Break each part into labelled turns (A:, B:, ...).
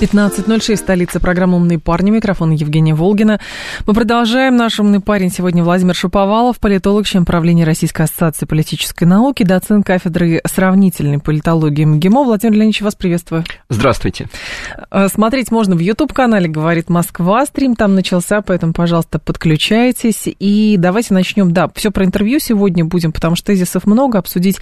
A: 15.06, столица программы «Умные парни». Микрофон Евгения Волгина. Мы продолжаем. Наш умный парень сегодня Владимир Шаповалов, политолог, член правления Российской ассоциации политической науки, доцент кафедры сравнительной политологии МГИМО. Владимир Леонидович, вас приветствую.
B: Здравствуйте.
A: Э, смотреть можно в YouTube-канале «Говорит Москва». Стрим там начался, поэтому, пожалуйста, подключайтесь. И давайте начнем. Да, все про интервью сегодня будем, потому что тезисов много, обсудить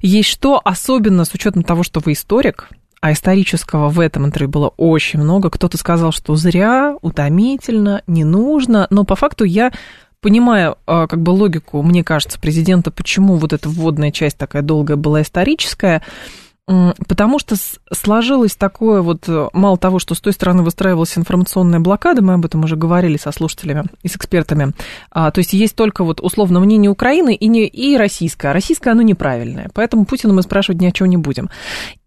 A: есть что, особенно с учетом того, что вы историк, а исторического в этом интервью было очень много. Кто-то сказал, что зря, утомительно, не нужно, но по факту я понимаю а, как бы логику, мне кажется, президента, почему вот эта вводная часть такая долгая была историческая, Потому что сложилось такое вот, э, мало того, что с той стороны выстраивалась информационная блокада, мы об этом уже говорили со слушателями и с экспертами, а, то есть есть только вот условно мнение Украины и, не, и российское, а российское оно неправильное, поэтому Путина мы спрашивать ни о чем не будем.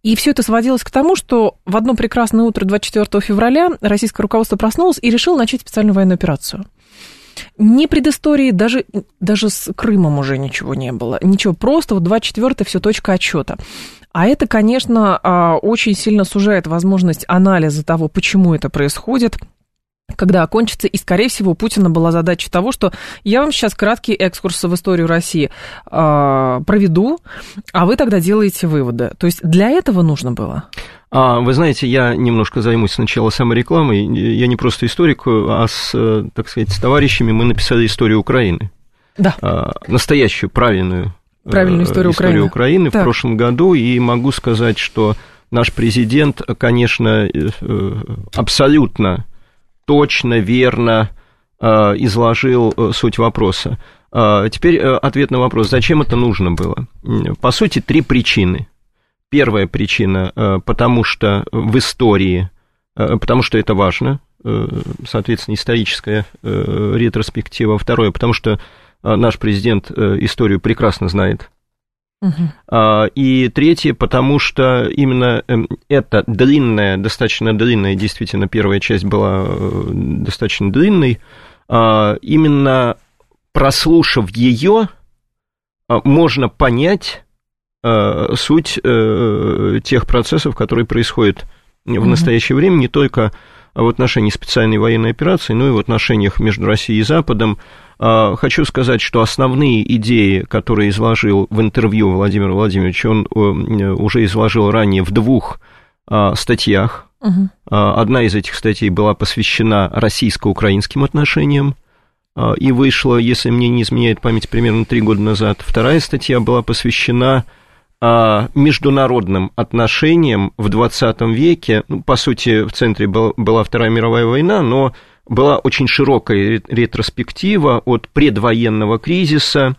A: И все это сводилось к тому, что в одно прекрасное утро 24 февраля российское руководство проснулось и решило начать специальную военную операцию. Ни предыстории, даже, даже с Крымом уже ничего не было. Ничего, просто вот 24 все точка отчета. А это, конечно, а, очень сильно сужает возможность анализа того, почему это происходит, когда окончится, и, скорее всего, у Путина была задача того, что я вам сейчас краткий экскурс в историю России э, проведу, а вы тогда делаете выводы. То есть для этого нужно было?
B: А, вы знаете, я немножко займусь сначала саморекламой. Я не просто историк, а с, так сказать, с товарищами мы написали историю Украины.
A: Да.
B: А, настоящую, правильную
A: Правильную историю,
B: историю
A: Украины,
B: Украины в прошлом году, и могу сказать, что наш президент, конечно, э, абсолютно точно, верно э, изложил э, суть вопроса. Теперь ответ на вопрос, зачем это нужно было? По сути, три причины. Первая причина, потому что в истории, потому что это важно, соответственно, историческая ретроспектива. Второе, потому что а, наш президент э, историю прекрасно знает. Угу. И третье, потому что именно эм, эта длинная, достаточно длинная, действительно, первая часть была э, достаточно длинной, а, именно прослушав ее, можно понять суть э, тех процессов, которые происходят в настоящее время, не только в отношении специальной военной операции, но и в отношениях между Россией и Западом, а, хочу сказать, что основные идеи, которые изложил в интервью Владимир Владимирович, он э, уже изложил ранее в двух а, статьях. Угу. Одна из этих статей была посвящена российско-украинским отношениям и вышла, если мне не изменяет память, примерно три года назад. Вторая статья была посвящена международным отношениям в 20 веке. Ну, по сути, в центре была Вторая мировая война, но была очень широкая ретроспектива от предвоенного кризиса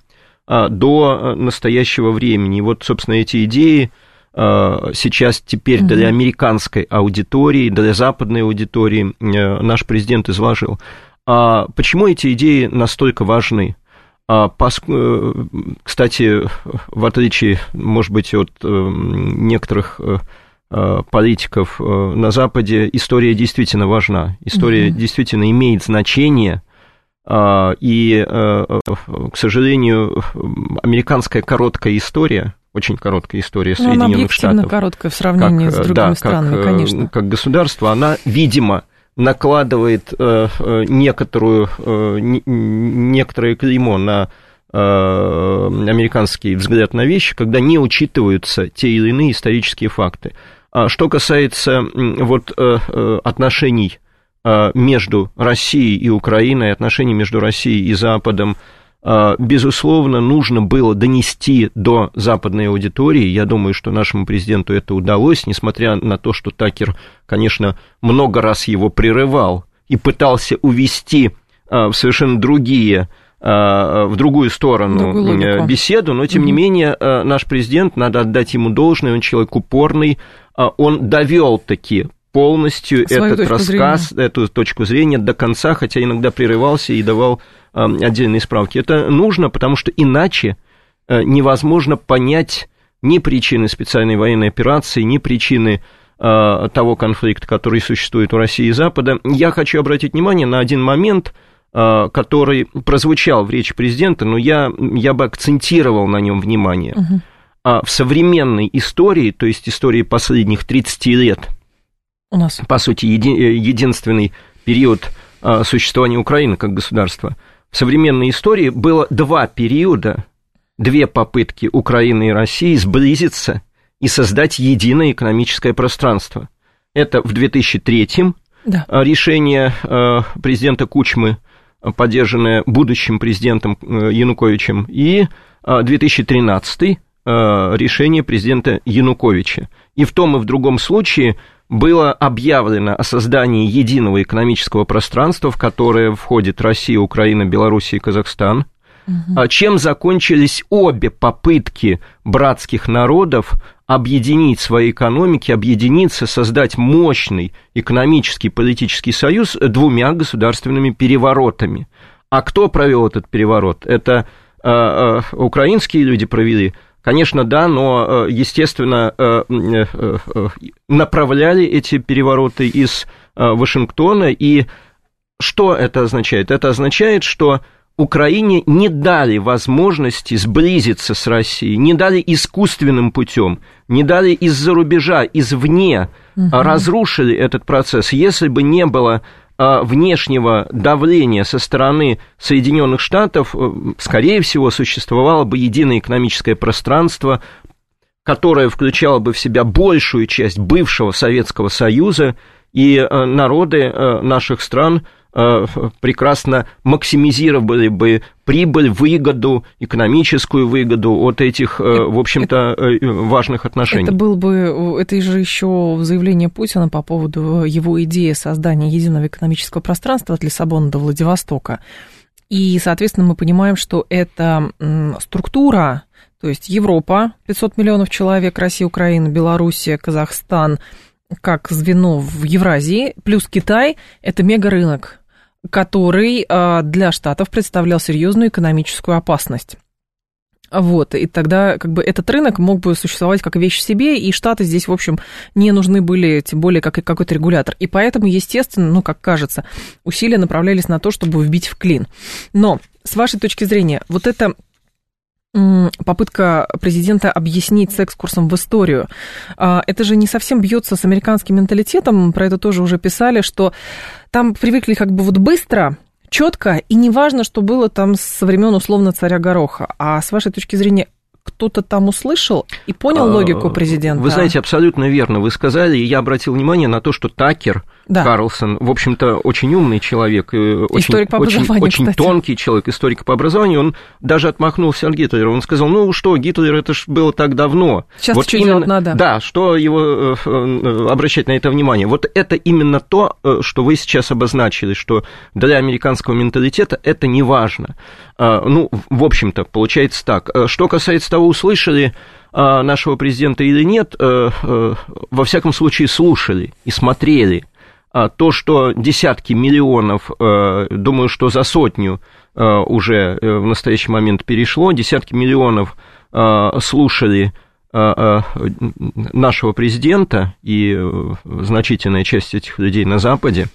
B: а, до а, настоящего времени. И вот, собственно, эти идеи а, сейчас теперь для американской аудитории, для западной аудитории наш президент изложил. А почему эти идеи настолько важны? Э, кстати, в отличие, может быть, от э, некоторых Э, политиков э, на Западе история действительно важна. История угу. действительно имеет значение. Э, и, к сожалению, американская короткая история, очень короткая история ну, Соединенных Штатов.
A: короткая в сравнении как, с другими
B: да,
A: странами,
B: как,
A: конечно.
B: Как государство, она, видимо, накладывает некоторую, некоторое клеймо на американский взгляд на вещи, когда не учитываются те или иные исторические факты. А что касается вот э, э, отношений э, между Россией и Украиной, отношений между Россией и Западом, безусловно, нужно было донести до западной аудитории. Я думаю, что нашему президенту это удалось, несмотря на то, что Такер, конечно, много раз его прерывал и пытался увести в совершенно другие в другую сторону
A: другую
B: беседу, но тем угу. не менее наш президент, надо отдать ему должное, он человек упорный, он довел таки полностью Свою этот рассказ, зрения. эту точку зрения до конца, хотя иногда прерывался и давал э, отдельные справки. Это нужно, потому что иначе э, невозможно понять ни причины специальной военной операции, ни причины э, того конфликта, который существует у России и Запада. Я хочу обратить внимание на один момент, э, который прозвучал в речи президента, но я, я бы акцентировал на нем внимание. Угу. В современной истории, то есть истории последних 30 лет –
A: у нас.
B: По сути, еди, э, единственный период а, существования Украины как государства. В современной истории было два периода, две попытки Украины и России сблизиться и создать единое экономическое пространство. Это в 2003 да. А, решение а, президента Кучмы, поддержанное будущим президентом э, Януковичем, и 2013 решение президента Януковича. И в том и в другом случае было объявлено о создании единого экономического пространства, в которое входит Россия, Украина, Белоруссия и Казахстан. Угу. Чем закончились обе попытки братских народов объединить свои экономики, объединиться, создать мощный экономический политический союз двумя государственными переворотами. А кто провел этот переворот? Это э, э, украинские люди провели, Конечно, да, но, э, естественно, э, э, направляли эти перевороты из Вашингтона, и что это означает? Это означает, что Украине не дали возможности сблизиться с Россией, не дали искусственным путем, не дали из-за рубежа, извне, угу. разрушили этот процесс. Если бы не было внешнего давления со стороны Соединенных Штатов, э, скорее всего, существовало бы единое экономическое пространство, которое включало бы в себя большую часть бывшего Советского Союза, и э, народы э, наших стран – прекрасно максимизировали бы прибыль, выгоду, экономическую выгоду от этих, э, в общем-то, э, важных отношений.
A: Это был бы, это же еще заявление Путина по поводу его идеи создания единого экономического пространства от Лиссабона до Владивостока. И, соответственно, мы понимаем, что эта структура, то есть Европа, 500 миллионов человек, Россия, Украина, Белоруссия, Казахстан, как звено в Евразии, плюс Китай, это мега-рынок, который а, для Штатов представлял серьезную экономическую опасность. Вот, и тогда как бы этот рынок мог бы существовать как вещь в себе, и Штаты здесь, в общем, не нужны были, тем более, как и какой-то регулятор. И поэтому, естественно, ну, как кажется, усилия направлялись на то, чтобы вбить в клин. Но, с вашей точки зрения, вот это попытка президента объяснить с экскурсом в историю. А, это же не совсем бьется с американским менталитетом, про это тоже уже писали, что там привыкли как бы вот быстро, четко, и неважно, что было там со времен условно царя Гороха. А с вашей точки зрения, кто-то там услышал и понял а, логику президента?
B: Вы знаете, абсолютно верно вы сказали, и я обратил внимание на то, что Такер – да. Карлсон, в общем-то, очень умный человек, очень, по очень, очень тонкий человек, историк по образованию, он даже отмахнулся от Гитлера. Он сказал, ну что, Гитлер, это ж было так давно.
A: Сейчас вот именно, делать надо.
B: Да, что его э, э, обращать на это внимание. Вот это именно то, э, что вы сейчас обозначили, что для американского менталитета это не важно. А, ну, в общем-то, получается так. Что касается того, услышали нашего президента или нет, во всяком случае слушали и смотрели а то, что десятки миллионов, э, думаю, что за сотню э, уже э, в настоящий момент перешло, десятки миллионов слушали нашего президента и значительная часть этих людей на Западе,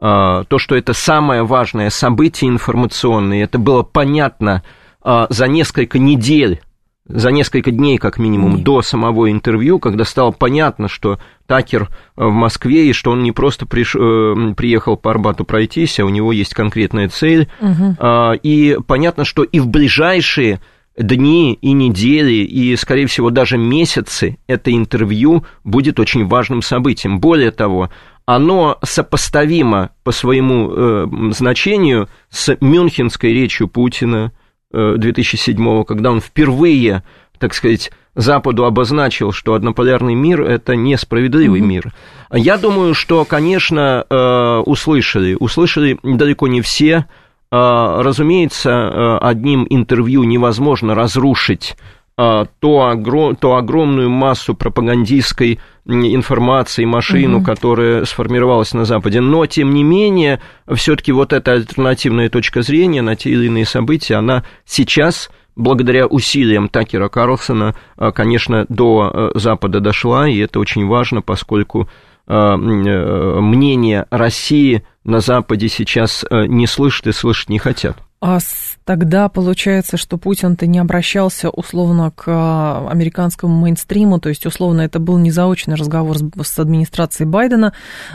B: то, что это самое важное событие информационное, это было понятно за несколько недель за несколько дней, как минимум, mm. до самого интервью, когда стало понятно, что Такер э, в Москве, и что он не просто приш... Э, приехал по Арбату пройтись, а у него есть конкретная цель. Mm-hmm. И понятно, что и в ближайшие дни и недели, и, скорее всего, даже месяцы это интервью будет очень важным событием. Более того, оно сопоставимо по своему э, значению с Мюнхенской речью Путина, 2007 когда он впервые, так сказать, Западу обозначил, что однополярный мир – это несправедливый mm-hmm. мир. Я думаю, что, конечно, э, услышали. Услышали далеко не все, Разумеется, одним интервью невозможно разрушить то, огром, то огромную массу пропагандистской информации, машину, угу. которая сформировалась на Западе. Но, тем не менее, все-таки вот эта альтернативная точка зрения на те или иные события, она сейчас благодаря усилиям Такера Карлсона, конечно, до Запада дошла, и это очень важно, поскольку Э, мнение России на Западе сейчас не слышат и слышать не хотят.
A: А тогда получается, что Путин-то не обращался условно к американскому мейнстриму, то есть условно это был не заочный разговор с, с администрацией Байдена,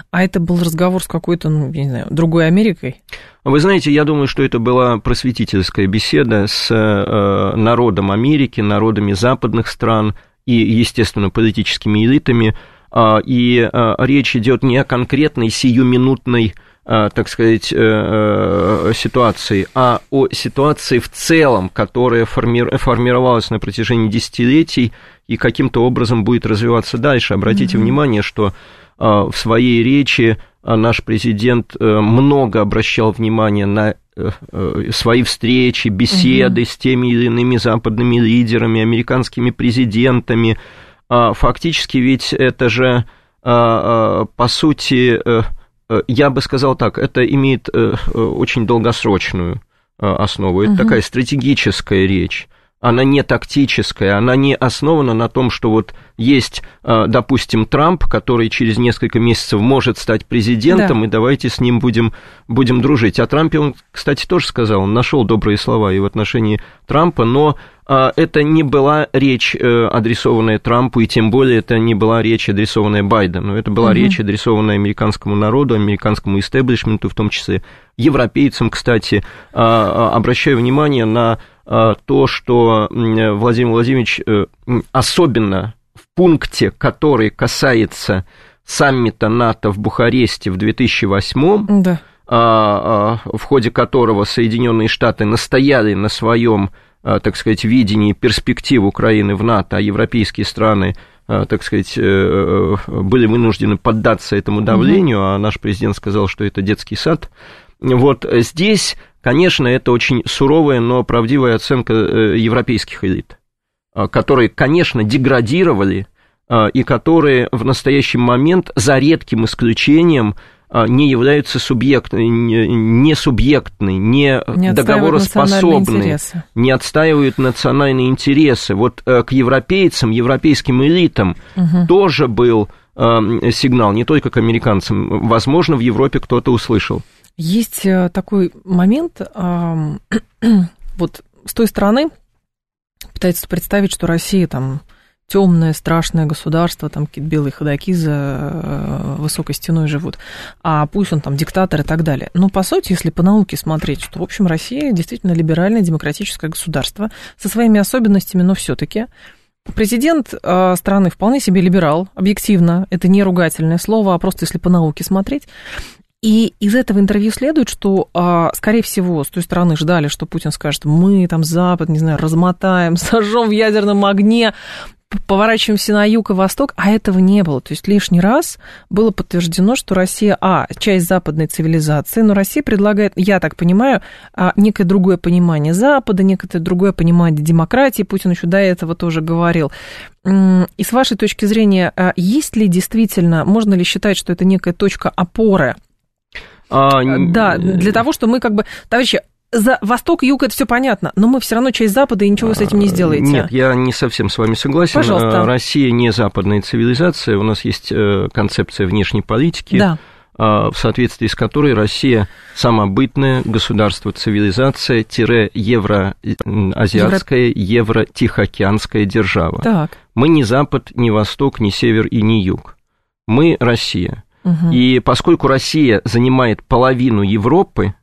A: а это был разговор с какой-то, ну, не знаю, другой Америкой?
B: Вы знаете, я думаю, что это была просветительская беседа с э, народом Америки, народами западных стран и, естественно, политическими элитами, а, и а, речь идет не о конкретной сиюминутной а, так сказать, э, э, ситуации, а о ситуации в целом, которая формировалась на протяжении десятилетий и каким-то образом будет развиваться дальше. Обратите mm-hmm. внимание, что в своей речи наш президент э, много обращал внимание на свои встречи, беседы mm-hmm. с теми или иными западными лидерами, американскими президентами, а, фактически ведь это же, по сути, э, э, я бы сказал так, это имеет э, очень долгосрочную основу. Это угу. такая стратегическая речь она не тактическая, она не основана на том, что вот есть, допустим, Трамп, который через несколько месяцев может стать президентом, да. и давайте с ним будем, будем дружить. О Трампе он, кстати, тоже сказал, он нашел добрые слова и в отношении Трампа, но это не была речь, э, адресованная Трампу, и тем более это не была речь, адресованная Байдену. Это была угу. речь, адресованная американскому народу, американскому истеблишменту, в том числе европейцам, кстати. А, а, обращаю внимание на то, что Владимир Владимирович э, особенно в пункте, который касается саммита НАТО в Бухаресте в 2008 да. в ходе которого Соединенные Штаты настояли на своем а, так сказать, видении перспектив Украины в НАТО, а европейские страны а, так сказать, э, э, были вынуждены поддаться этому давлению, а наш президент сказал, что это детский сад. Вот здесь, конечно, это очень суровая, но правдивая оценка э, европейских элит, которые, конечно, деградировали и которые в настоящий момент, за редким исключением, не являются субъектной, не субъектной, не, не договороспособной, не отстаивают национальные интересы. Вот э, к европейцам, европейским элитам угу. тоже был э, сигнал, не только к американцам. Возможно, в Европе кто-то услышал.
A: Есть э, такой момент, вот с той стороны пытается представить, что Россия там темное, страшное государство, там какие-то белые ходаки за э, высокой стеной живут, а пусть он там диктатор и так далее. Но, по сути, если по науке смотреть, что, в общем, Россия действительно либеральное демократическое государство со своими особенностями, но все таки Президент э, страны вполне себе либерал, объективно, это не ругательное слово, а просто если по науке смотреть. И из этого интервью следует, что, а, скорее всего, с той стороны ждали, что Путин скажет, мы там Запад, не знаю, размотаем, сожжем в ядерном огне, поворачиваемся на юг и восток, а этого не было. То есть лишний раз было подтверждено, что Россия, а, часть западной цивилизации, но Россия предлагает, я так понимаю, а, некое другое понимание Запада, некое другое понимание демократии. Путин еще до этого тоже говорил. И с вашей точки зрения, а, есть ли действительно, можно ли считать, что это некая точка опоры а, да, для того, что мы как бы, товарищи, за восток, юг это все понятно, но мы все равно часть Запада, и ничего вы с этим не сделаете.
B: Нет, я не совсем с вами согласен.
A: Пожалуйста.
B: Россия не западная цивилизация, у нас есть э, концепция внешней политики. Да в соответствии с которой Россия самобытное государство, цивилизация, евроазиатская, евро-тихоокеанская держава. Так. Мы не Запад, не Восток, не Север и не Юг. Мы Россия. Угу. И поскольку Россия занимает половину Европы,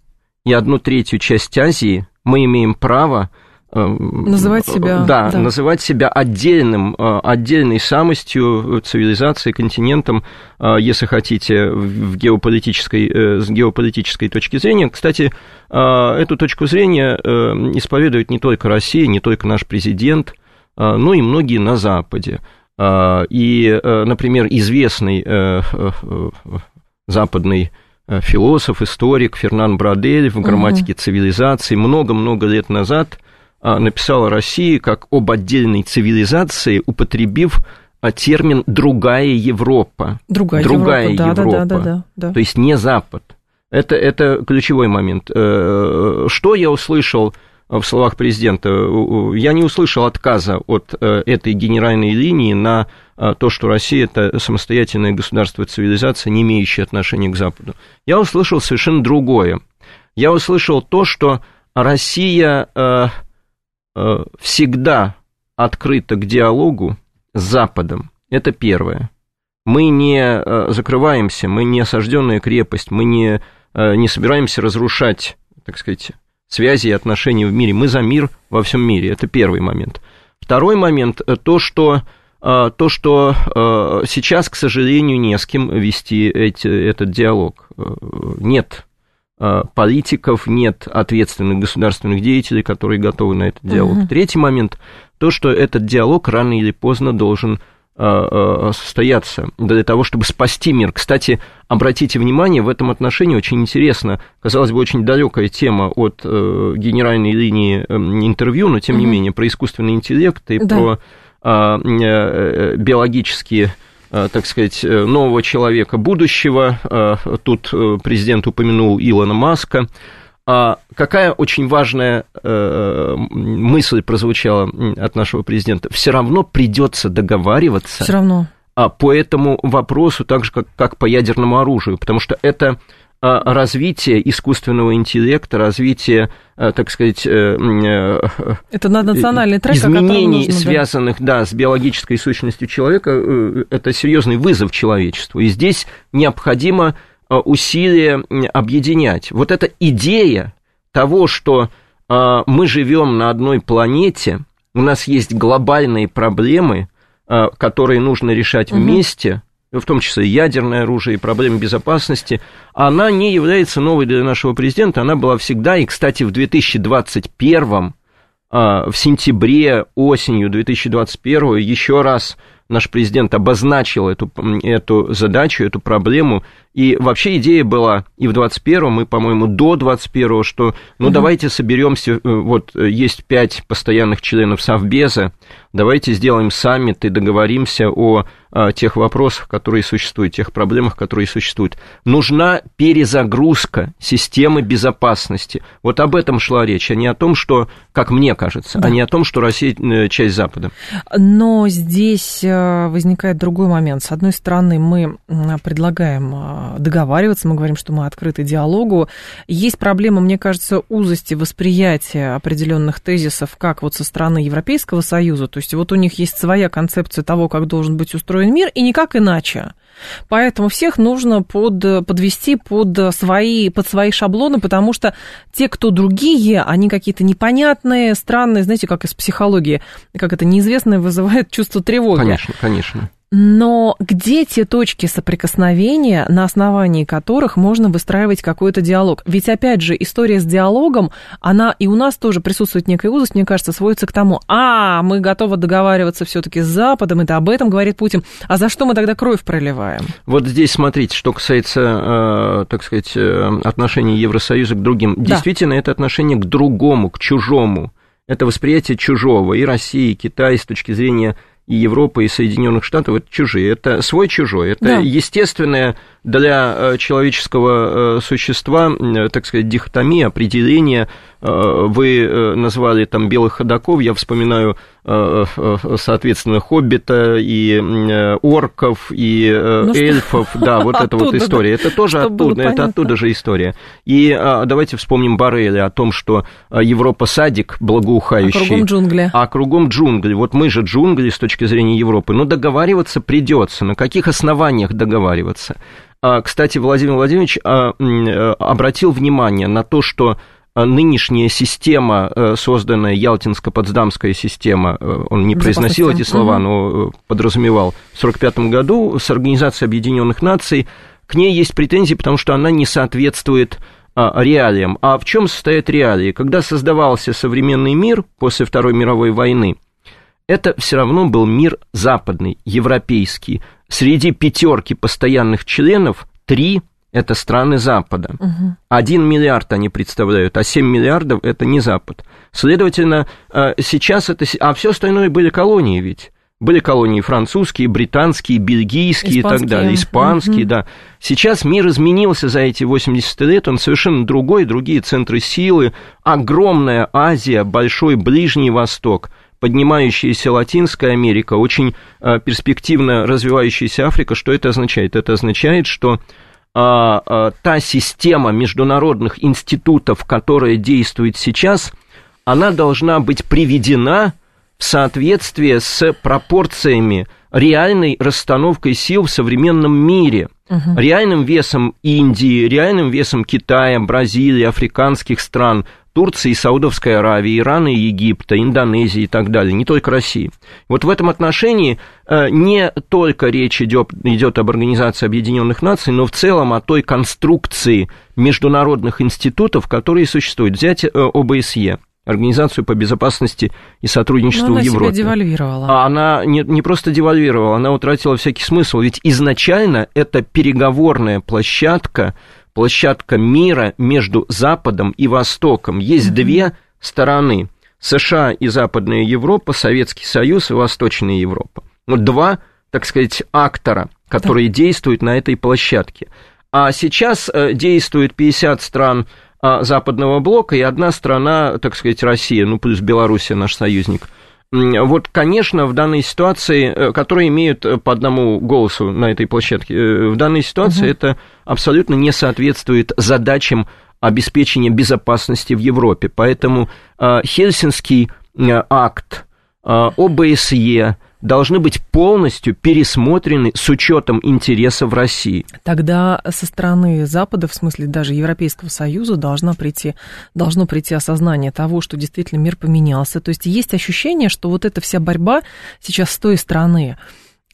B: и одну третью часть Азии, мы имеем право
A: э, Называть себя...
B: Да, да, называть себя отдельным, э, отдельной самостью, цивилизацией, континентом, э, если хотите, в геополитической, с геополитической точки зрения. Кстати, эту точку зрения исповедует не только Россия, не только наш президент, но и многие на Западе. И, например, известный западный философ, историк Фернан Брадель в грамматике угу. цивилизации много-много лет назад написал о России как об отдельной цивилизации, употребив термин «другая Европа».
A: Другая,
B: другая
A: Европа,
B: Европа.
A: Да, да, да, да, да.
B: То есть не Запад. Это, это ключевой момент. Что я услышал в словах президента? Я не услышал отказа от этой генеральной линии на а, то, что Россия это самостоятельное государство, цивилизация, не имеющая отношения к Западу. Я услышал совершенно другое. Я услышал то, что Россия э, э, всегда открыта к диалогу с Западом. Это первое. Мы не э, закрываемся, мы не осажденная крепость, мы не, не собираемся разрушать, так сказать, связи и отношения в мире. Мы за мир во всем мире. Это первый момент. Второй момент то, что а, то, что а, сейчас, к сожалению, не с кем вести эти, этот диалог. А, нет политиков, нет ответственных государственных деятелей, которые готовы на этот диалог. Угу. Третий момент, то, что этот диалог рано или поздно должен состояться для того, чтобы спасти мир. Кстати, обратите внимание, в этом отношении очень интересно, казалось бы, очень далекая тема от э, генеральной линии э, интервью, но тем угу. не менее про искусственный интеллект и да. про а, э, э, биологические так сказать, э, нового человека будущего. Тут президент упомянул Илона Маска. Какая очень важная мысль прозвучала от нашего президента? Все равно придется договариваться.
A: Все равно.
B: По этому вопросу, так же как, как по ядерному оружию, потому что это а, развитие искусственного интеллекта, развитие, а, так сказать... Э, э,
A: это национальный трек,
B: изменений, нужно, связанных да. Да, с биологической сущностью человека, э, это серьезный вызов человечеству. И здесь необходимо усилия объединять. Вот эта идея того, что мы живем на одной планете, у нас есть глобальные проблемы, которые нужно решать угу. вместе – в том числе ядерное оружие и проблемы безопасности, она не является новой для нашего президента, она была всегда, и, кстати, в 2021 а, в сентябре, осенью 2021 еще раз наш президент обозначил эту, эту задачу, эту проблему. И вообще идея была и в 21-м, и, по-моему, до 21-го, что ну угу. давайте соберемся, э, вот есть пять постоянных членов Совбеза, давайте сделаем саммит и договоримся о а, тех вопросах, которые существуют, тех проблемах, которые существуют. Нужна перезагрузка системы безопасности. Вот об этом шла речь, а не о том, что, как мне кажется, да. а не о том, что Россия э, часть Запада.
A: Но здесь э, возникает другой момент. С одной стороны, мы предлагаем э, договариваться, мы говорим, что мы открыты диалогу. Есть проблема, мне кажется, узости восприятия определенных тезисов, как вот со стороны Европейского Союза. То есть вот у них есть своя концепция того, как должен быть устроен устроен мир, и никак иначе. Поэтому всех нужно под, подвести под свои, под свои шаблоны, потому что те, кто другие, они какие-то непонятные, странные, знаете, как из психологии, как это неизвестное вызывает чувство тревоги.
B: Конечно, конечно.
A: Но где те точки соприкосновения, на основании которых можно выстраивать какой-то диалог? Ведь, опять же, история с диалогом, она и у нас тоже присутствует некая узость, мне кажется, сводится к тому, а, мы готовы договариваться все-таки с Западом, это об этом говорит Путин, а за что мы тогда кровь проливаем?
B: Вот здесь смотрите, что касается, э, так сказать, э, отношений Евросоюза к другим. Да. Действительно, это отношение к другому, к чужому. Это восприятие чужого и России, и Китая с точки зрения и Европы, и Соединенных Штатов это чужие. Это свой-чужой. Это да. естественное для э, человеческого э, существа, э, так сказать, дихотомия, определение. Вы назвали там белых ходаков, я вспоминаю, соответственно, хоббита и орков и ну, эльфов. Да, вот эта вот история. Это тоже оттуда, это оттуда же история. И давайте вспомним Барреля о том, что Европа садик благоухающий. А
A: кругом джунгли.
B: А кругом джунгли. Вот мы же джунгли с точки зрения Европы. Но договариваться придется. На каких основаниях договариваться? А, кстати, Владимир Владимирович а, э, обратил внимание на то, что а, нынешняя система, э, созданная Ялтинско-Потсдамская система, э, он не произносил эти слова, но подразумевал, в 1945 году с Организацией Объединенных Наций, к ней есть претензии, потому что она не соответствует реалиям. А в чем состоят реалии? Когда создавался современный мир после Второй мировой войны, это все равно был мир западный, европейский. Среди пятерки постоянных членов три это страны Запада. Угу. Один миллиард они представляют, а 7 миллиардов это не Запад. Следовательно, э, сейчас это... А все остальное были колонии ведь. Были колонии французские, британские, бельгийские испанские. и так далее, испанские, угу. да. Сейчас мир изменился за эти 80 лет, он совершенно другой, другие центры силы, огромная Азия, большой Ближний Восток – поднимающаяся Латинская Америка, очень э, перспективно развивающаяся Африка, что это означает? Это означает, что а, а, та система международных институтов, которая действует сейчас, она должна быть приведена в соответствие с пропорциями реальной расстановкой сил в современном мире, угу. реальным весом Индии, реальным весом Китая, Бразилии, африканских стран, Турции, Саудовской Аравии, Ирана и Египта, Индонезии и так далее, не только России. Вот в этом отношении э, не только речь идет, идет об Организации Объединенных Наций, но в целом о той конструкции международных институтов, которые существуют. Взять э, ОБСЕ. Организацию по безопасности и сотрудничеству
A: Но она
B: в Европе.
A: Себя девальвировала.
B: А она не, не просто девальвировала, она утратила всякий смысл. Ведь изначально это переговорная площадка площадка мира между Западом и Востоком. Есть mm-hmm. две стороны. США и Западная Европа, Советский Союз и Восточная Европа. Вот два, так сказать, актора, которые да. действуют на этой площадке. А сейчас э, действует 50 стран э, западного блока и одна страна, так сказать, Россия, ну плюс Белоруссия, наш союзник – вот, конечно, в данной ситуации, э, которые имеют э, по одному голосу на этой площадке, э, в данной ситуации угу. это абсолютно не соответствует задачам обеспечения безопасности в Европе. Поэтому Хельсинский акт, ОБСЕ, должны быть полностью пересмотрены с учетом интересов России.
A: Тогда со стороны Запада, в смысле даже Европейского Союза, должна прийти, должно прийти осознание того, что действительно мир поменялся. То есть есть ощущение, что вот эта вся борьба сейчас с той стороны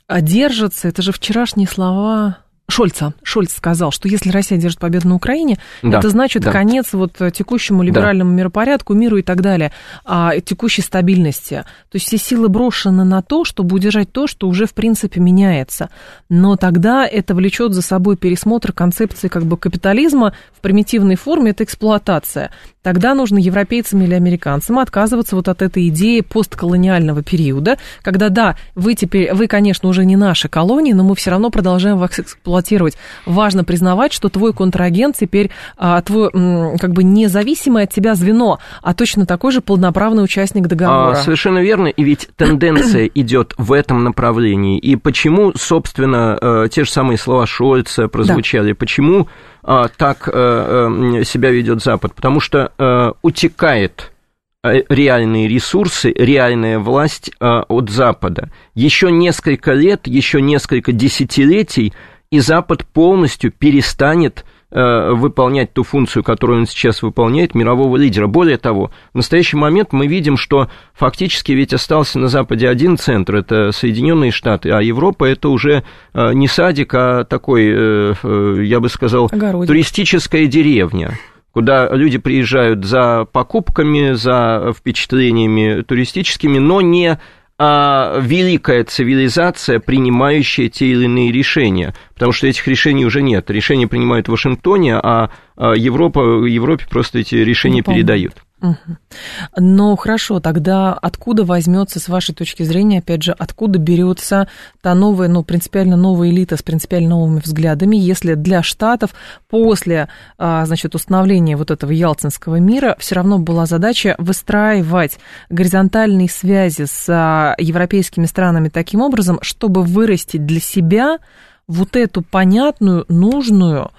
A: держится, это же вчерашние слова Шольца. Шольц сказал, что если Россия держит победу на Украине, да, это значит да. конец вот текущему либеральному да. миропорядку, миру и так далее, а, текущей стабильности. То есть все силы брошены на то, чтобы удержать то, что уже в принципе меняется. Но тогда это влечет за собой пересмотр концепции как бы капитализма в примитивной форме, это эксплуатация. Тогда нужно европейцам или американцам отказываться вот от этой идеи постколониального периода, когда да, вы теперь, вы, конечно, уже не наши колонии, но мы все равно продолжаем вас эксплуатировать. Важно признавать, что твой контрагент теперь а, твой, как бы независимое от тебя звено, а точно такой же полноправный участник договора.
B: А, совершенно верно, и ведь тенденция идет в этом направлении. И почему, собственно, э, те же самые слова Шольца прозвучали, да. почему а, так а, себя ведет Запад? Потому что а, утекает реальные ресурсы, реальная власть от Запада. Еще несколько лет, еще несколько десятилетий и Запад полностью перестанет э, выполнять ту функцию, которую он сейчас выполняет, мирового лидера. Более того, в настоящий момент мы видим, что фактически ведь остался на Западе один центр, это Соединенные Штаты, а Европа это уже э, не садик, а такой, э, я бы сказал, Огородик. туристическая деревня куда люди приезжают за покупками, за впечатлениями туристическими, но не а великая цивилизация, принимающая те или иные решения, потому что этих решений уже нет. Решения принимают в Вашингтоне, а, а Европа, Европе просто эти решения передают.
A: Ну хорошо, тогда откуда возьмется, с вашей точки зрения, опять же, откуда берется та новая, ну, принципиально новая элита с принципиально новыми взглядами, если для Штатов после, а, значит, установления вот этого ялтинского мира все равно была задача выстраивать горизонтальные связи с а, европейскими странами таким образом, чтобы вырастить для себя вот эту понятную, нужную,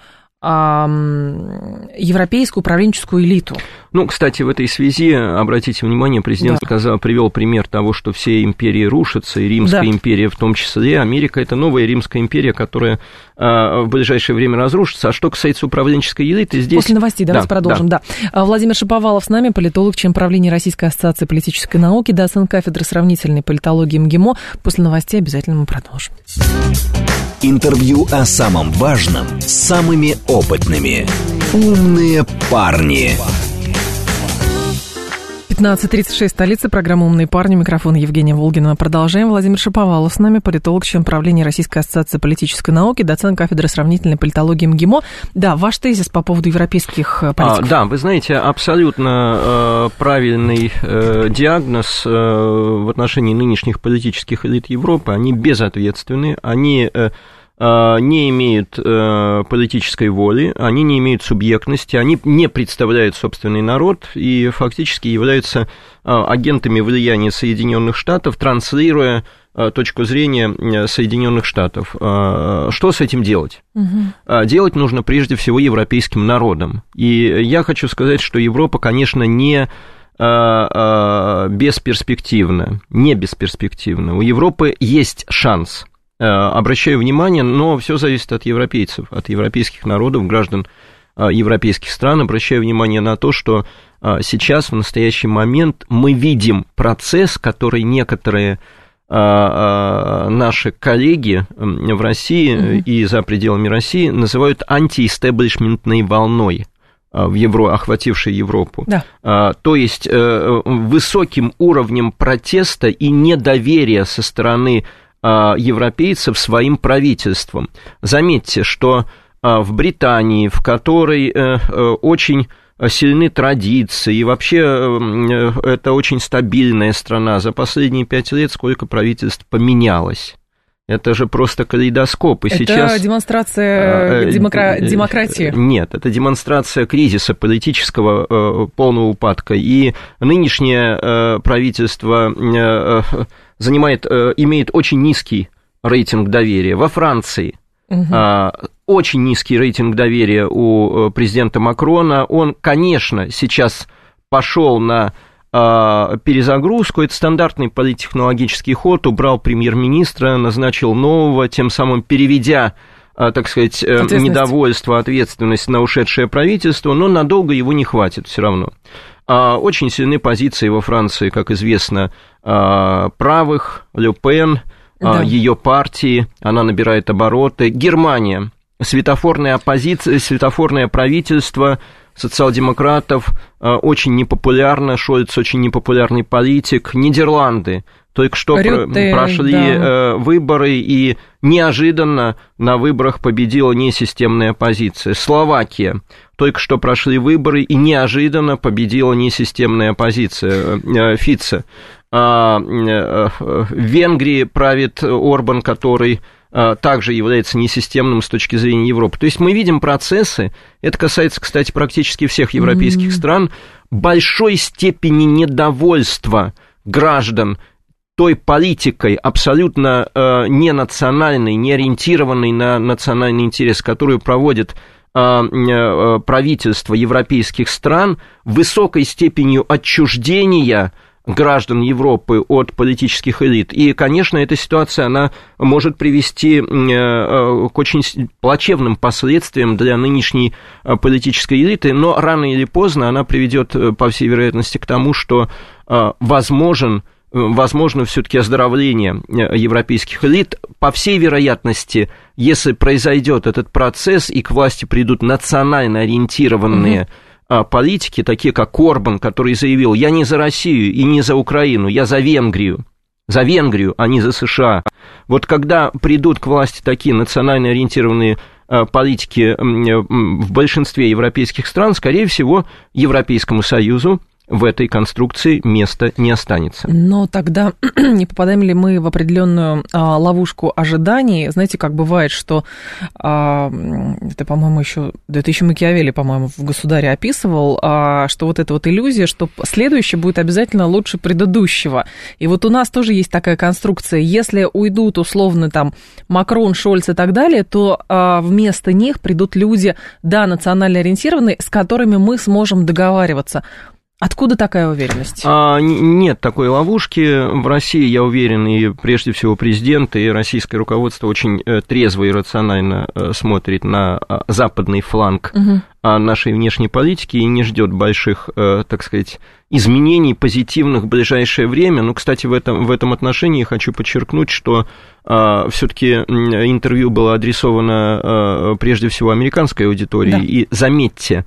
A: европейскую управленческую элиту.
B: Ну, кстати, в этой связи, обратите внимание, президент да. сказал, привел пример того, что все империи рушатся, и Римская да. империя в том числе. Америка – это новая Римская империя, которая а, в ближайшее время разрушится. А что касается управленческой элиты, здесь...
A: После новостей давайте да, продолжим, да. да. Владимир Шаповалов с нами, политолог, член правления Российской ассоциации политической науки, доцент кафедры сравнительной политологии МГИМО. После новостей обязательно мы продолжим.
C: Интервью о самом важном с самыми опытными. «Умные парни».
A: 15.36, столица, программа «Умные парни», микрофон Евгения Волгина. Продолжаем. Владимир Шаповалов с нами, политолог, член правления Российской ассоциации политической науки, доцент кафедры сравнительной политологии МГИМО. Да, ваш тезис по поводу европейских э, политиков.
B: А, да, вы знаете, абсолютно э, правильный э, диагноз э, в отношении нынешних политических элит Европы. Они безответственны, они... Э, не имеют э, политической воли, они не имеют субъектности, они не представляют собственный народ и фактически являются э, агентами влияния Соединенных Штатов, транслируя точку зрения Соединенных Штатов. Что с этим делать? Угу. Делать нужно прежде всего европейским народам. И я хочу сказать, что Европа, конечно, не бесперспективна, не бесперспективна. У Европы есть шанс – Э, обращаю внимание, но все зависит от европейцев, от европейских народов, граждан э, европейских стран. Обращаю внимание на то, что э, сейчас, в настоящий момент, мы видим процесс, который некоторые наши коллеги в России mm-hmm. и за пределами России называют антиэстеблишментной волной в Евро, охватившей Европу. Да. То есть высоким уровнем протеста и недоверия со стороны а, европейцев своим правительством. Заметьте, что а, в Британии, в которой э, э, очень сильны традиции, и вообще э, это очень стабильная страна. За последние пять лет сколько правительств поменялось? Это же просто калейдоскоп. И
A: это
B: сейчас...
A: демонстрация демокра... демократии.
B: Нет, это демонстрация кризиса политического полного упадка. И нынешнее правительство занимает, э, имеет очень низкий рейтинг доверия. Во Франции угу. очень низкий рейтинг доверия у э, президента Макрона. Он, конечно, сейчас пошел на а, перезагрузку. Это стандартный политтехнологический ход. Убрал премьер-министра, назначил нового, тем самым переведя а, так сказать, недовольство, ответственность на ушедшее правительство, но надолго его не хватит все равно. Очень сильны позиции во Франции, как известно, а, правых, Ле Пен, а, да. ее партии, она набирает обороты. Германия, светофорная оппозиция, светофорное правительство социал-демократов а, очень непопулярно, Шольц очень непопулярный политик. Нидерланды, только что Рюте, прошли да. Э, выборы, и неожиданно на выборах победила несистемная оппозиция. Словакия, только что прошли выборы, и неожиданно победила несистемная оппозиция э, Фице. А, э, в Венгрии правит Орбан, который также является несистемным с точки зрения Европы. То есть мы видим процессы, это касается, кстати, практически всех европейских mm-hmm. стран, большой степени недовольства граждан той политикой абсолютно э, не национальной, не ориентированной на национальный интерес, которую проводит э, э, правительство европейских стран, высокой степенью отчуждения граждан Европы от политических элит. И, конечно, эта ситуация, она может привести э, э, к очень плачевным последствиям для нынешней политической элиты, но рано или поздно она приведет, по всей вероятности, к тому, что возможен возможно все-таки оздоровление европейских элит. По всей вероятности, если произойдет этот процесс и к власти придут национально ориентированные mm-hmm политики, такие как Корбан, который заявил, я не за Россию и не за Украину, я за Венгрию. За Венгрию, а не за США. Вот когда придут к власти такие национально ориентированные а, политики в большинстве европейских стран, скорее всего, Европейскому Союзу в этой конструкции места не останется.
A: Но тогда не попадаем ли мы в определенную а, ловушку ожиданий? Знаете, как бывает, что а, это, по-моему, еще да это еще Макиавелли, по-моему, в «Государе» описывал, а, что вот эта вот иллюзия, что следующее будет обязательно лучше предыдущего. И вот у нас тоже есть такая конструкция. Если уйдут условно там Макрон, Шольц и так далее, то а, вместо них придут люди, да, национально ориентированные, с которыми мы сможем договариваться. Откуда такая уверенность?
B: А, нет такой ловушки. В России, я уверен, и прежде всего президент, и российское руководство очень э, трезво и рационально э, смотрит на а, западный фланг угу. нашей внешней политики и не ждет больших, э, так сказать, изменений позитивных в ближайшее время. Ну, кстати, в этом, в этом отношении хочу подчеркнуть, что а, все-таки интервью было адресовано прежде всего американской аудитории. Да. И заметьте,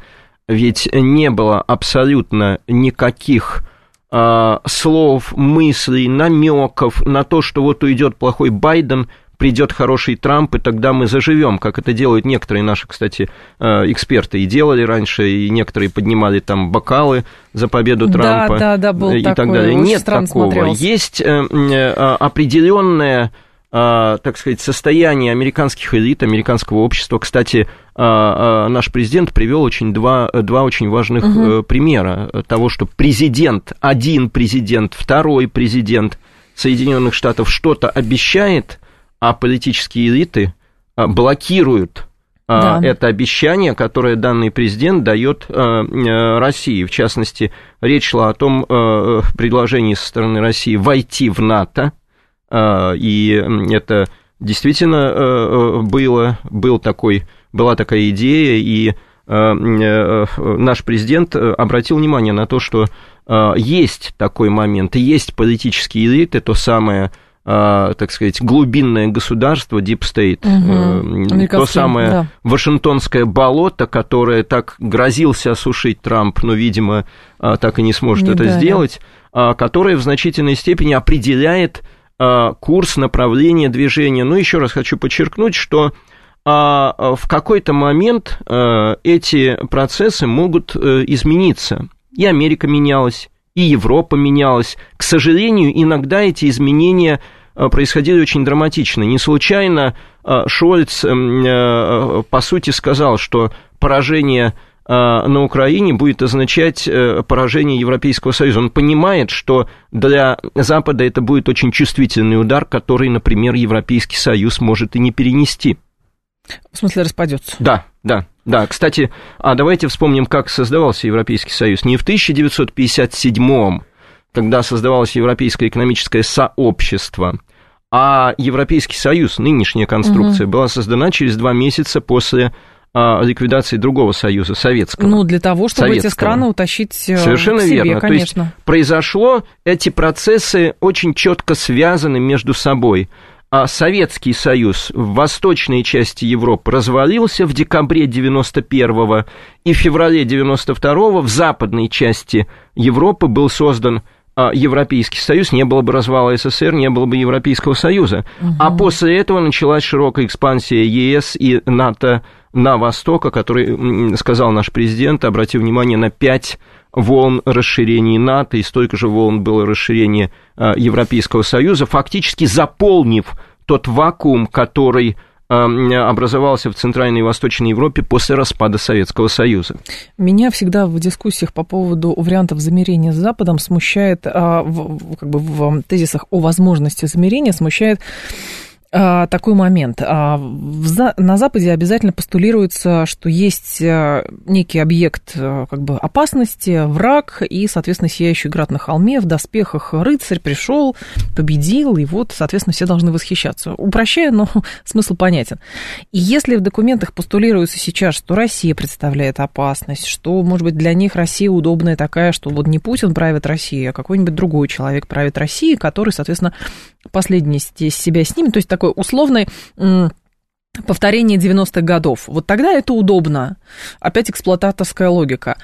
B: ведь не было абсолютно никаких э, слов, мыслей, намеков на то, что вот уйдет плохой Байден, придет хороший Трамп, и тогда мы заживем, как это делают некоторые наши, кстати, э, эксперты и делали раньше, и некоторые поднимали там бокалы за победу Трампа
A: да, да, да, был
B: и
A: такой,
B: так далее. Нет такого.
A: смотрелся.
B: Есть э, э, определенная а, так сказать, состояние американских элит, американского общества. Кстати, а, а, наш президент привел очень два, два очень важных угу. примера того, что президент, один президент, второй президент Соединенных Штатов что-то обещает, а политические элиты блокируют да. это обещание, которое данный президент дает России. В частности, речь шла о том предложении со стороны России войти в НАТО, а, и это действительно э, э, было, был такой, была такая идея, и э, наш президент обратил внимание на то, что есть такой момент, есть политические элиты, то самое так сказать, глубинное государство, Deep State, угу. то самое да. Вашингтонское болото, которое так грозился осушить Трамп, но, видимо, так и не сможет не это дали. сделать, которое в значительной степени определяет курс, направление движения. Но еще раз хочу подчеркнуть, что а, в какой-то момент э, эти процессы могут э, измениться. И Америка менялась, и Европа менялась. К сожалению, иногда эти изменения происходили очень драматично. Не случайно Шольц, по сути, сказал, что поражение Э, на Украине будет означать э, поражение Европейского Союза. Он понимает, что для Запада это будет очень чувствительный удар, который, например, Европейский Союз может и не перенести.
A: В смысле распадется?
B: Да, да, да. Кстати, а давайте вспомним, как создавался Европейский Союз. Не в 1957 когда создавалось Европейское экономическое сообщество, а Европейский Союз, нынешняя конструкция, угу. была создана через два месяца после ликвидации другого союза, советского.
A: Ну, для того, чтобы советского. эти страны утащить э,
B: Совершенно
A: к себе,
B: верно.
A: конечно.
B: То есть произошло, эти процессы очень четко связаны между собой. А Советский Союз в восточной части Европы развалился в декабре 91-го, и в феврале 92-го в западной части Европы был создан а, Европейский Союз, не было бы развала СССР, не было бы Европейского Союза. Угу. А после этого началась широкая экспансия ЕС и НАТО на восток, о которой сказал наш президент, обратив внимание на пять волн расширения НАТО, и столько же волн было расширения а, Европейского Союза, фактически заполнив тот вакуум, который образовался в Центральной и Восточной Европе после распада Советского Союза.
A: Меня всегда в дискуссиях по поводу вариантов замерения с Западом смущает, а, как бы в тезисах о возможности замерения смущает а, такой момент. А, на Западе обязательно постулируется, что есть а, некий объект как бы опасности, враг, и, соответственно, сияющий град на холме, в доспехах рыцарь пришел, победил, и вот, соответственно, все должны восхищаться. Упрощая, но смысл понятен. И если в документах постулируется сейчас, что Россия представляет опасность, что, может быть, для них Россия удобная такая, что вот не Путин правит Россией, а какой-нибудь другой человек правит Россией, который, соответственно, последний из себя снимет, то есть такой условный повторение 90-х годов. Вот тогда это удобно. Опять эксплуататорская логика.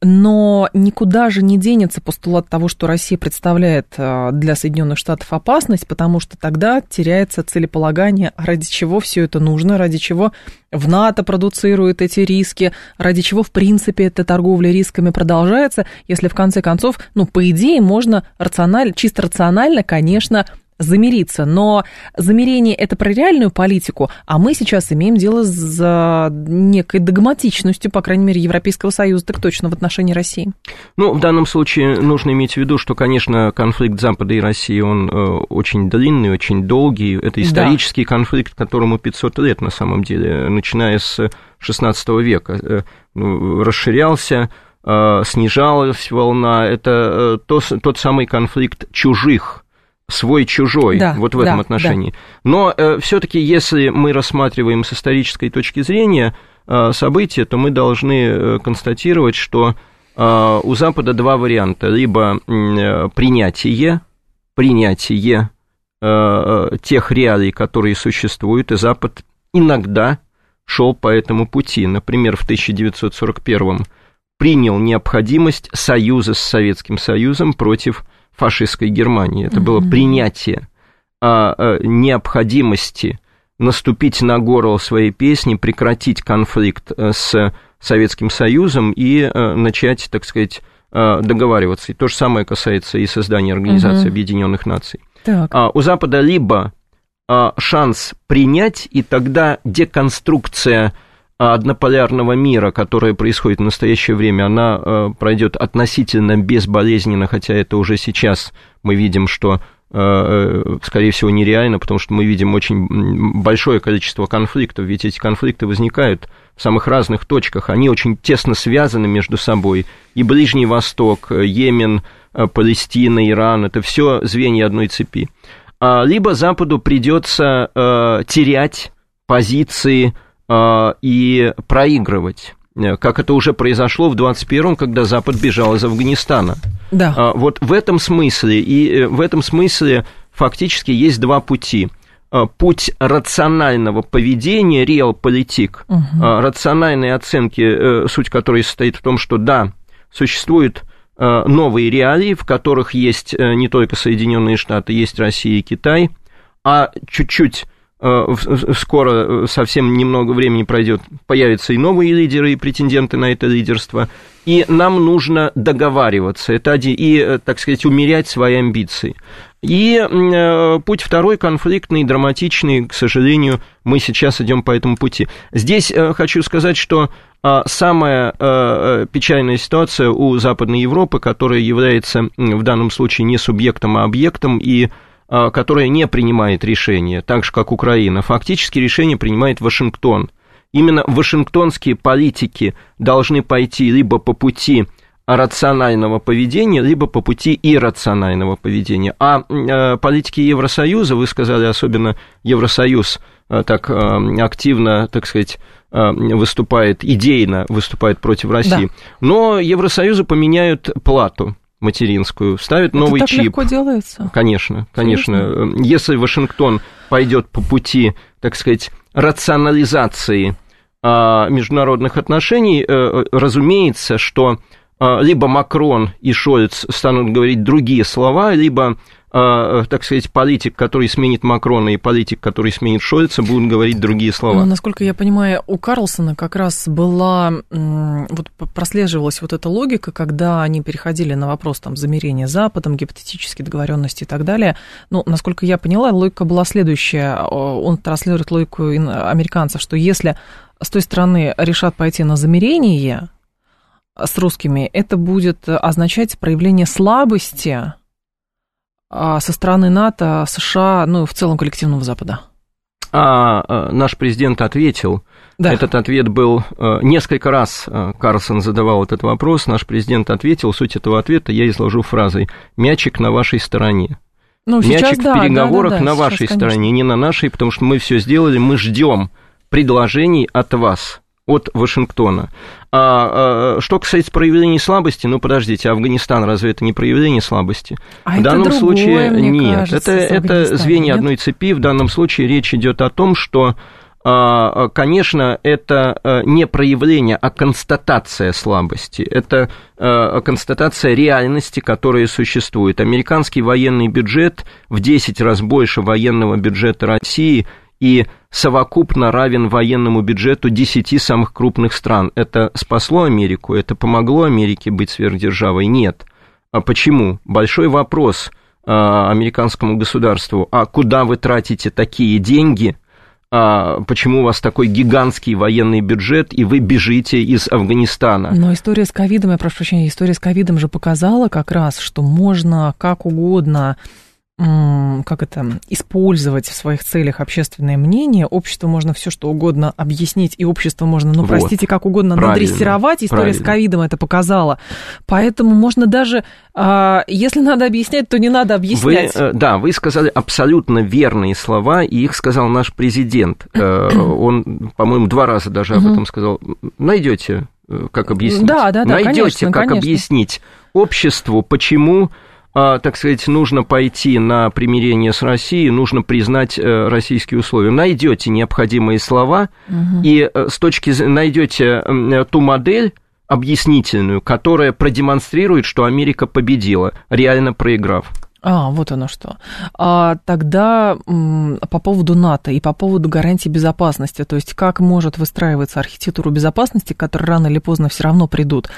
A: Но никуда же не денется постулат того, что Россия представляет э, для Соединенных Штатов опасность, потому что тогда теряется целеполагание, ради чего все это нужно, ради чего в НАТО продуцируют эти риски, ради чего, в принципе, эта торговля рисками продолжается, если в конце концов, ну, по идее, можно рационально, чисто рационально, конечно, замириться. Но замирение это про реальную политику, а мы сейчас имеем дело с некой догматичностью, по крайней мере, Европейского Союза, так точно в отношении России.
B: Ну, в данном случае нужно иметь в виду, что, конечно, конфликт Запада и России, он э, очень длинный, очень долгий. Это исторический да. конфликт, которому 500 лет на самом деле, начиная с 16 века. Э, ну, расширялся, э, снижалась волна. Это то, тот самый конфликт чужих свой-чужой, да, вот в этом да, отношении. Да. Но э, все-таки, если мы рассматриваем с исторической точки зрения э, события, то мы должны э, констатировать, что э, у Запада два варианта. Либо э, принятие, принятие э, э, тех реалий, которые существуют, и Запад иногда шел по этому пути. Например, в 1941 принял необходимость союза с Советским Союзом против фашистской Германии. Это было принятие а, а, необходимости наступить на горло своей песни, прекратить конфликт э, с Советским Союзом и а, начать, так сказать, а, договариваться. И то же самое касается и создания Организации угу. Объединенных Наций. Так. А, у Запада либо а, шанс принять, и тогда деконструкция однополярного мира, которая происходит в настоящее время, она э, пройдет относительно безболезненно, хотя это уже сейчас мы видим, что э, э, скорее всего, нереально, потому что мы видим очень большое количество конфликтов, ведь эти конфликты возникают в самых разных точках, они очень тесно связаны между собой. И Ближний Восток, Йемен, Палестина, Иран, это все звенья одной цепи. А, либо Западу придется терять позиции и проигрывать э, как это уже произошло в 21-м, когда Запад бежал из Афганистана. Да. А, вот в этом смысле, и э, в этом смысле фактически есть два пути. Путь рационального поведения, реал-политик, угу. рациональной оценки, э, суть которой состоит в том, что да, существуют новые реалии, в которых есть не только Соединенные Штаты, есть Россия и Китай, а чуть-чуть Э, скоро, э, совсем немного времени пройдет, появятся и новые лидеры, и претенденты на это лидерство. И нам нужно договариваться, это и, э, так сказать, умерять свои амбиции. И путь второй, конфликтный, драматичный, к сожалению, мы сейчас идем по этому пути. Здесь хочу сказать, что самая печальная ситуация у Западной Европы, которая является в данном случае не субъектом, а объектом, и которая не принимает решения, так же, как Украина. Фактически решение принимает Вашингтон. Именно вашингтонские политики должны пойти либо по пути рационального поведения, либо по пути иррационального поведения. А э, политики Евросоюза, вы сказали, особенно Евросоюз э, так э, активно, так сказать, выступает, идейно выступает против России. Да. Но Евросоюзы поменяют плату материнскую, вставит Это новый
A: так
B: чип.
A: легко делается?
B: Конечно, конечно. Серьезно? Если Вашингтон пойдет по пути, так сказать, рационализации а, международных отношений, э, разумеется, что а, либо Макрон и Шольц станут говорить другие слова, либо так сказать, политик, который сменит Макрона, и политик, который сменит Шольца, будут говорить другие слова.
A: Ну, насколько я понимаю, у Карлсона как раз была, вот прослеживалась вот эта логика, когда они переходили на вопрос там замерения Западом, гипотетические договоренности и так далее. Ну, насколько я поняла, логика была следующая. Он транслирует логику американцев, что если с той стороны решат пойти на замерение с русскими, это будет означать проявление слабости а, со стороны НАТО, США, ну и в целом коллективного Запада?
B: А, а наш президент ответил. Да. Этот ответ был э, несколько раз э, Карлсон задавал этот вопрос. Наш президент ответил. Суть этого ответа я изложу фразой: "Мячик на вашей стороне". Ну, Мячик сейчас, в переговорах да, да, да, на вашей сейчас, стороне, не на нашей, потому что мы все сделали, мы ждем предложений от вас от Вашингтона. А, а что касается проявления слабости, ну подождите, Афганистан разве это не проявление слабости?
A: А в данном другое, случае нет.
B: Кажется, это, это звенья нет? одной цепи. В данном случае речь идет о том, что а, конечно, это а, не проявление, а констатация слабости. Это а, констатация реальности, которая существует. Американский военный бюджет в 10 раз больше военного бюджета России – и совокупно равен военному бюджету 10 самых крупных стран. Это спасло Америку? Это помогло Америке быть сверхдержавой? Нет. А почему? Большой вопрос а, американскому государству. А куда вы тратите такие деньги? а почему у вас такой гигантский военный бюджет, и вы бежите из Афганистана.
A: Но история с ковидом, я прошу прощения, история с ковидом же показала как раз, что можно как угодно как это, использовать в своих целях общественное мнение. Общество можно все что угодно объяснить, и общество можно, ну, вот. простите, как угодно правильно, надрессировать. История правильно. с ковидом это показала. Поэтому можно даже, а, если надо объяснять, то не надо объяснять.
B: Вы, э, да, вы сказали абсолютно верные слова, и их сказал наш президент. Э, он, по-моему, два раза даже об этом сказал. Найдете, э, как объяснить.
A: Да, да, да,
B: Найдете, как
A: конечно.
B: объяснить обществу, почему так сказать, нужно пойти на примирение с Россией, нужно признать э, российские условия. Найдете необходимые слова угу. и э, с точки найдете ту модель, объяснительную, которая продемонстрирует, что Америка победила, реально проиграв.
A: А, вот оно что. А тогда по поводу НАТО и по поводу гарантии безопасности, то есть как может выстраиваться архитектура безопасности, которые рано или поздно все равно придут.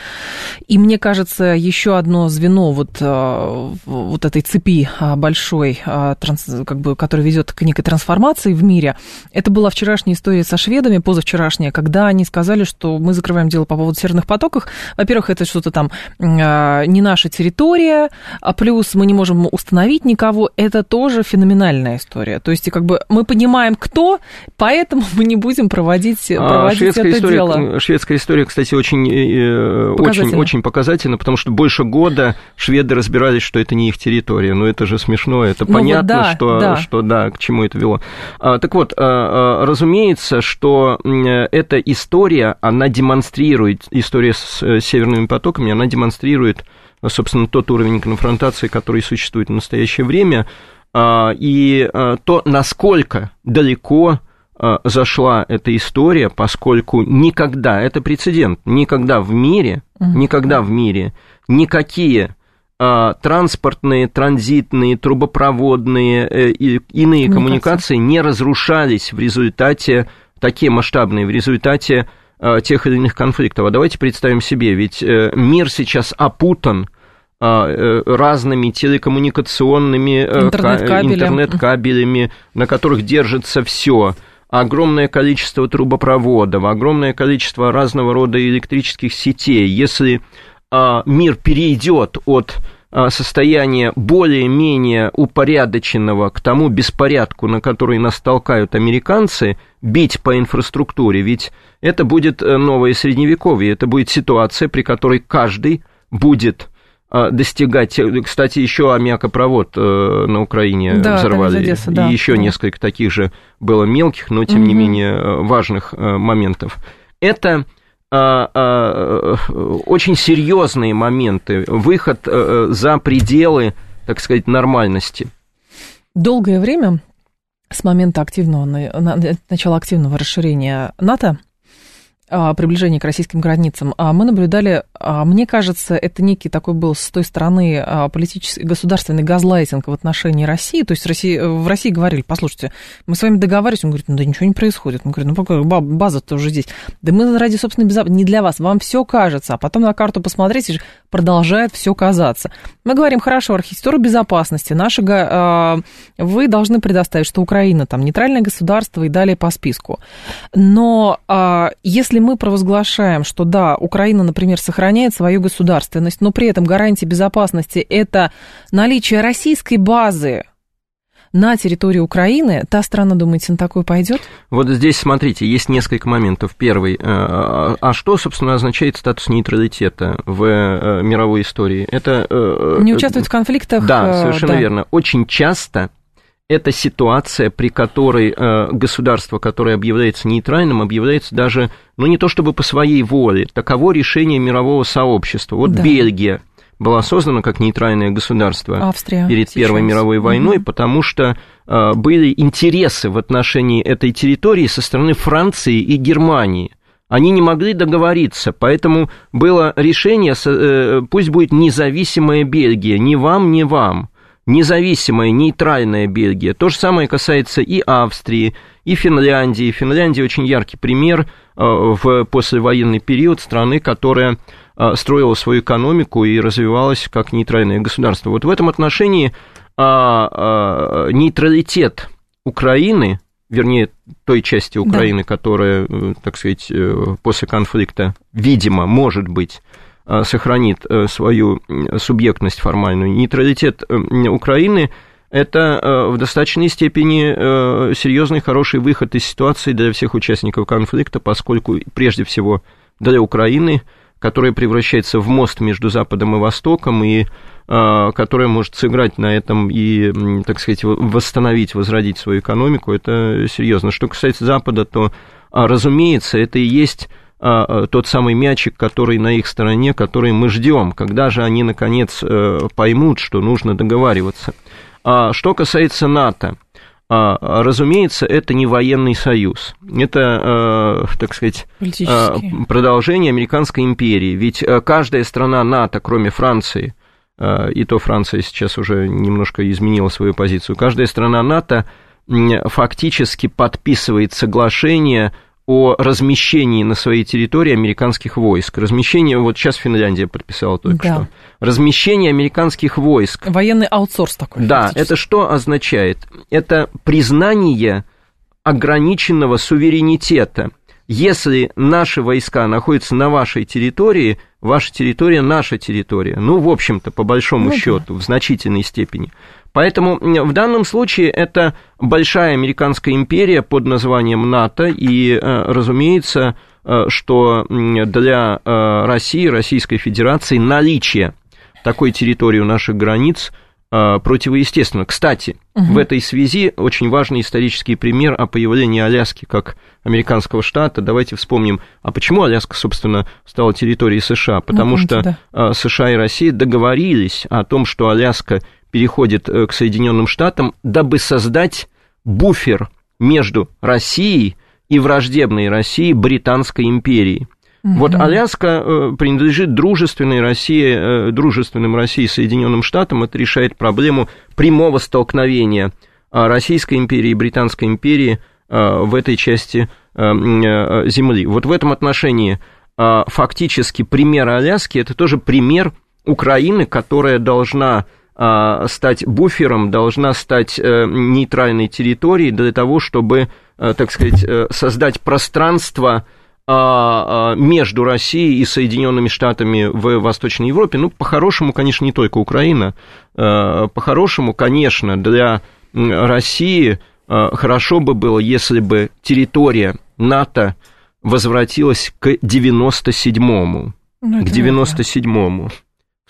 A: И мне кажется, еще одно звено вот, а, вот этой цепи а, большой, а, как бы, которая ведет к некой трансформации в мире, это была вчерашняя история со шведами, позавчерашняя, когда они сказали, что мы закрываем дело по поводу северных потоков. Во-первых, это что-то там не наша территория, а плюс мы не можем установить никого, это тоже феноменальная история. То есть, как бы мы понимаем, кто, поэтому мы не будем проводить, а, проводить шведская
B: это история,
A: дело.
B: Шведская история, кстати, очень, э, очень, очень показательна, потому что больше года шведы разбирались, что это не их территория. Ну, это же смешно, это ну, понятно, вот да, что, да. что да, к чему это вело. А, так вот, а, разумеется, что эта история, она демонстрирует, история с э, северными потоками, она демонстрирует собственно, тот уровень конфронтации, который существует в настоящее время, а, и а, то, насколько далеко а, зашла эта история, поскольку никогда, это прецедент, никогда в мире, никогда в мире никакие транспортные, транзитные, трубопроводные э, и иные коммуникации. не разрушались в результате, такие масштабные, в результате Э, тех или иных конфликтов. А давайте представим себе, ведь э, мир сейчас опутан э, разными телекоммуникационными интернет-кабелями, интернет-кабелями на которых держится все огромное количество трубопроводов, огромное количество разного рода электрических сетей. Если мир перейдет от состояния более-менее упорядоченного к тому беспорядку, на который нас толкают американцы, бить по инфраструктуре, ведь это будет э, новое средневековье, это будет ситуация, при которой каждый будет э, достигать. Э, кстати, еще аммиакопровод на Украине да, взорвали. Одессы, да. И еще да. несколько таких же было мелких, но тем угу. не менее важных моментов. Это очень серьезные моменты, выход за пределы, так сказать, нормальности.
A: Долгое время с момента активного, начала активного расширения НАТО а, приближения к российским границам, а мы наблюдали, а, мне кажется, это некий такой был с той стороны политический, государственный газлайтинг в отношении России. То есть России, в России говорили, послушайте, мы с вами договариваемся, он говорит, ну да ничего не происходит. Мы говорим, ну база-то уже здесь. Да мы ради собственной безопасности, не для вас, вам все кажется. А потом на карту посмотрите, продолжает все казаться. Мы говорим, хорошо, архитектура безопасности, наши, вы должны предоставить, что Украина там нейтральное государство и далее по списку. Но если мы провозглашаем, что да, Украина, например, сохраняет свою государственность, но при этом гарантия безопасности это наличие российской базы на территории Украины, та страна, думаете, на такое пойдет?
B: Вот здесь, смотрите, есть несколько моментов. Первый, э, а что, собственно, означает статус нейтралитета в э, мировой истории?
A: Это... Э, Не участвовать в конфликтах?
B: Да, совершенно да. верно. Очень часто это ситуация, при которой э, государство, которое объявляется нейтральным, объявляется даже, ну не то чтобы по своей воле, таково решение мирового сообщества. Вот да. Бельгия была создана как нейтральное государство
A: Австрия
B: перед сейчас. Первой мировой войной, угу. потому что э, были интересы в отношении этой территории со стороны Франции и Германии. Они не могли договориться, поэтому было решение, э, пусть будет независимая Бельгия, ни вам, ни вам независимая, нейтральная Бельгия. То же самое касается и Австрии, и Финляндии. Финляндия очень яркий пример э, в послевоенный период страны, которая э, строила свою экономику и развивалась как нейтральное государство. Вот в этом отношении а, а, нейтралитет Украины, вернее, той части Украины, да. которая, э, так сказать, после конфликта, видимо, может быть сохранит э, свою субъектность формальную. Нейтралитет э, Украины это в достаточной степени серьезный, хороший выход из ситуации для всех участников конфликта, поскольку прежде всего для Украины, которая превращается в мост между Западом и Востоком, и которая может сыграть на этом и, так сказать, восстановить, возродить свою экономику, это серьезно. Что касается Запада, то, разумеется, это и есть а, а, тот самый мячик, который на их стороне, который мы ждем, когда же они, наконец, э, поймут, что нужно договариваться. А что касается НАТО, а, разумеется, это не военный союз. Это, так сказать, продолжение американской империи. Ведь каждая страна НАТО, кроме Франции, и то Франция сейчас уже немножко изменила свою позицию, каждая страна НАТО фактически подписывает соглашение о размещении на своей территории американских войск. Размещение, вот сейчас Финляндия подписала только да. что. Размещение американских войск.
A: Военный аутсорс такой.
B: Да, это что означает? Это признание ограниченного суверенитета. Если наши войска находятся на вашей территории, ваша территория наша территория. Ну, в общем-то, по большому ну, счету, да. в значительной степени. Поэтому в данном случае это большая американская империя под названием НАТО, и, э, разумеется, э, что для э, России, Российской Федерации наличие такой территории у наших границ противоестественно. Кстати, угу. в этой связи очень важный исторический пример о появлении Аляски как американского штата. Давайте вспомним, а почему Аляска, собственно, стала территорией США? Потому ну, что да. США и Россия договорились о том, что Аляска переходит э, к Соединенным Штатам, дабы создать буфер между Россией и враждебной Россией Британской империей. Угу. Вот Аляска э, принадлежит дружественной России, э, дружественным России Соединенным Штатам. Это решает проблему прямого столкновения Российской империи и Британской империи в этой части Земли. Вот в этом отношении фактически пример Аляски – это тоже пример Украины, которая должна стать буфером, должна стать э, нейтральной территорией для того, чтобы, э, так сказать, э, создать пространство а, а, между Россией и Соединенными Штатами в Восточной Европе. Ну, по-хорошему, конечно, не только Украина. По-хорошему, конечно, для России хорошо бы было, если бы территория НАТО возвратилась к 97-му. Ну, к 97-му.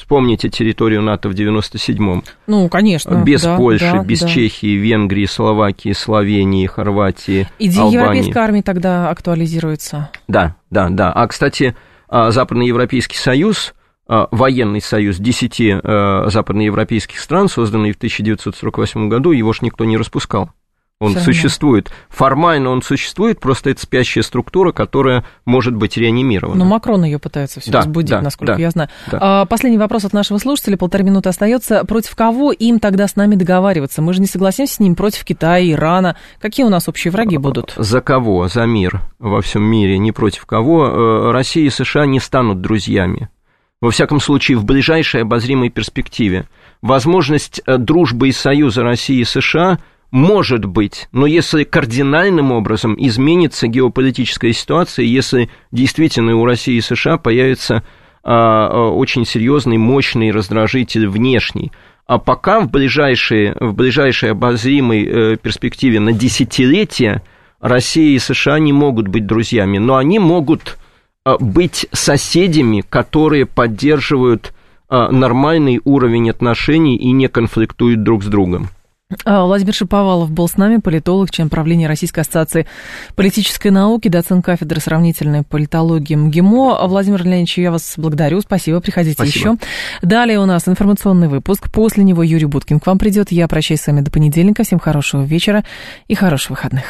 B: Вспомните территорию НАТО в 97-м.
A: Ну, конечно.
B: Без
A: да,
B: Польши,
A: да,
B: без
A: да.
B: Чехии, Венгрии, Словакии, Словении, Хорватии,
A: Идея
B: Албании.
A: европейской армии тогда актуализируется.
B: Да, да, да. А, кстати, а, Западноевропейский союз, а, военный союз 10 а, западноевропейских стран, созданный в 1948 году, его ж никто не распускал. Он Все существует. Равно. Формально он существует, просто это спящая структура, которая может быть реанимирована.
A: Но Макрон ее пытается все да, разбудить, да, насколько да, я знаю. Да. А, последний вопрос от нашего слушателя, полторы минуты остается. Против кого им тогда с нами договариваться? Мы же не согласимся с ним против Китая, Ирана. Какие у нас общие враги будут?
B: За кого? За мир во всем мире, не против кого. Э, Россия и США не станут друзьями. Во всяком случае, в ближайшей обозримой перспективе. Возможность э, дружбы и союза России и США – может быть, но если кардинальным образом изменится геополитическая ситуация, если действительно у России и США появится а, а, очень серьезный, мощный раздражитель внешний, а пока в ближайшей, в ближайшей обозримой э, перспективе на десятилетия Россия и США не могут быть друзьями, но они могут а, быть соседями, которые поддерживают а, нормальный уровень отношений и не конфликтуют друг с другом.
A: А, Владимир Шиповалов был с нами, политолог, член правления Российской ассоциации политической науки, доцент кафедры сравнительной политологии МГИМО. Владимир Леонидович, я вас благодарю, спасибо, приходите спасибо. еще. Далее у нас информационный выпуск, после него Юрий Буткин к вам придет. Я прощаюсь с вами до понедельника, всем хорошего вечера и хороших выходных.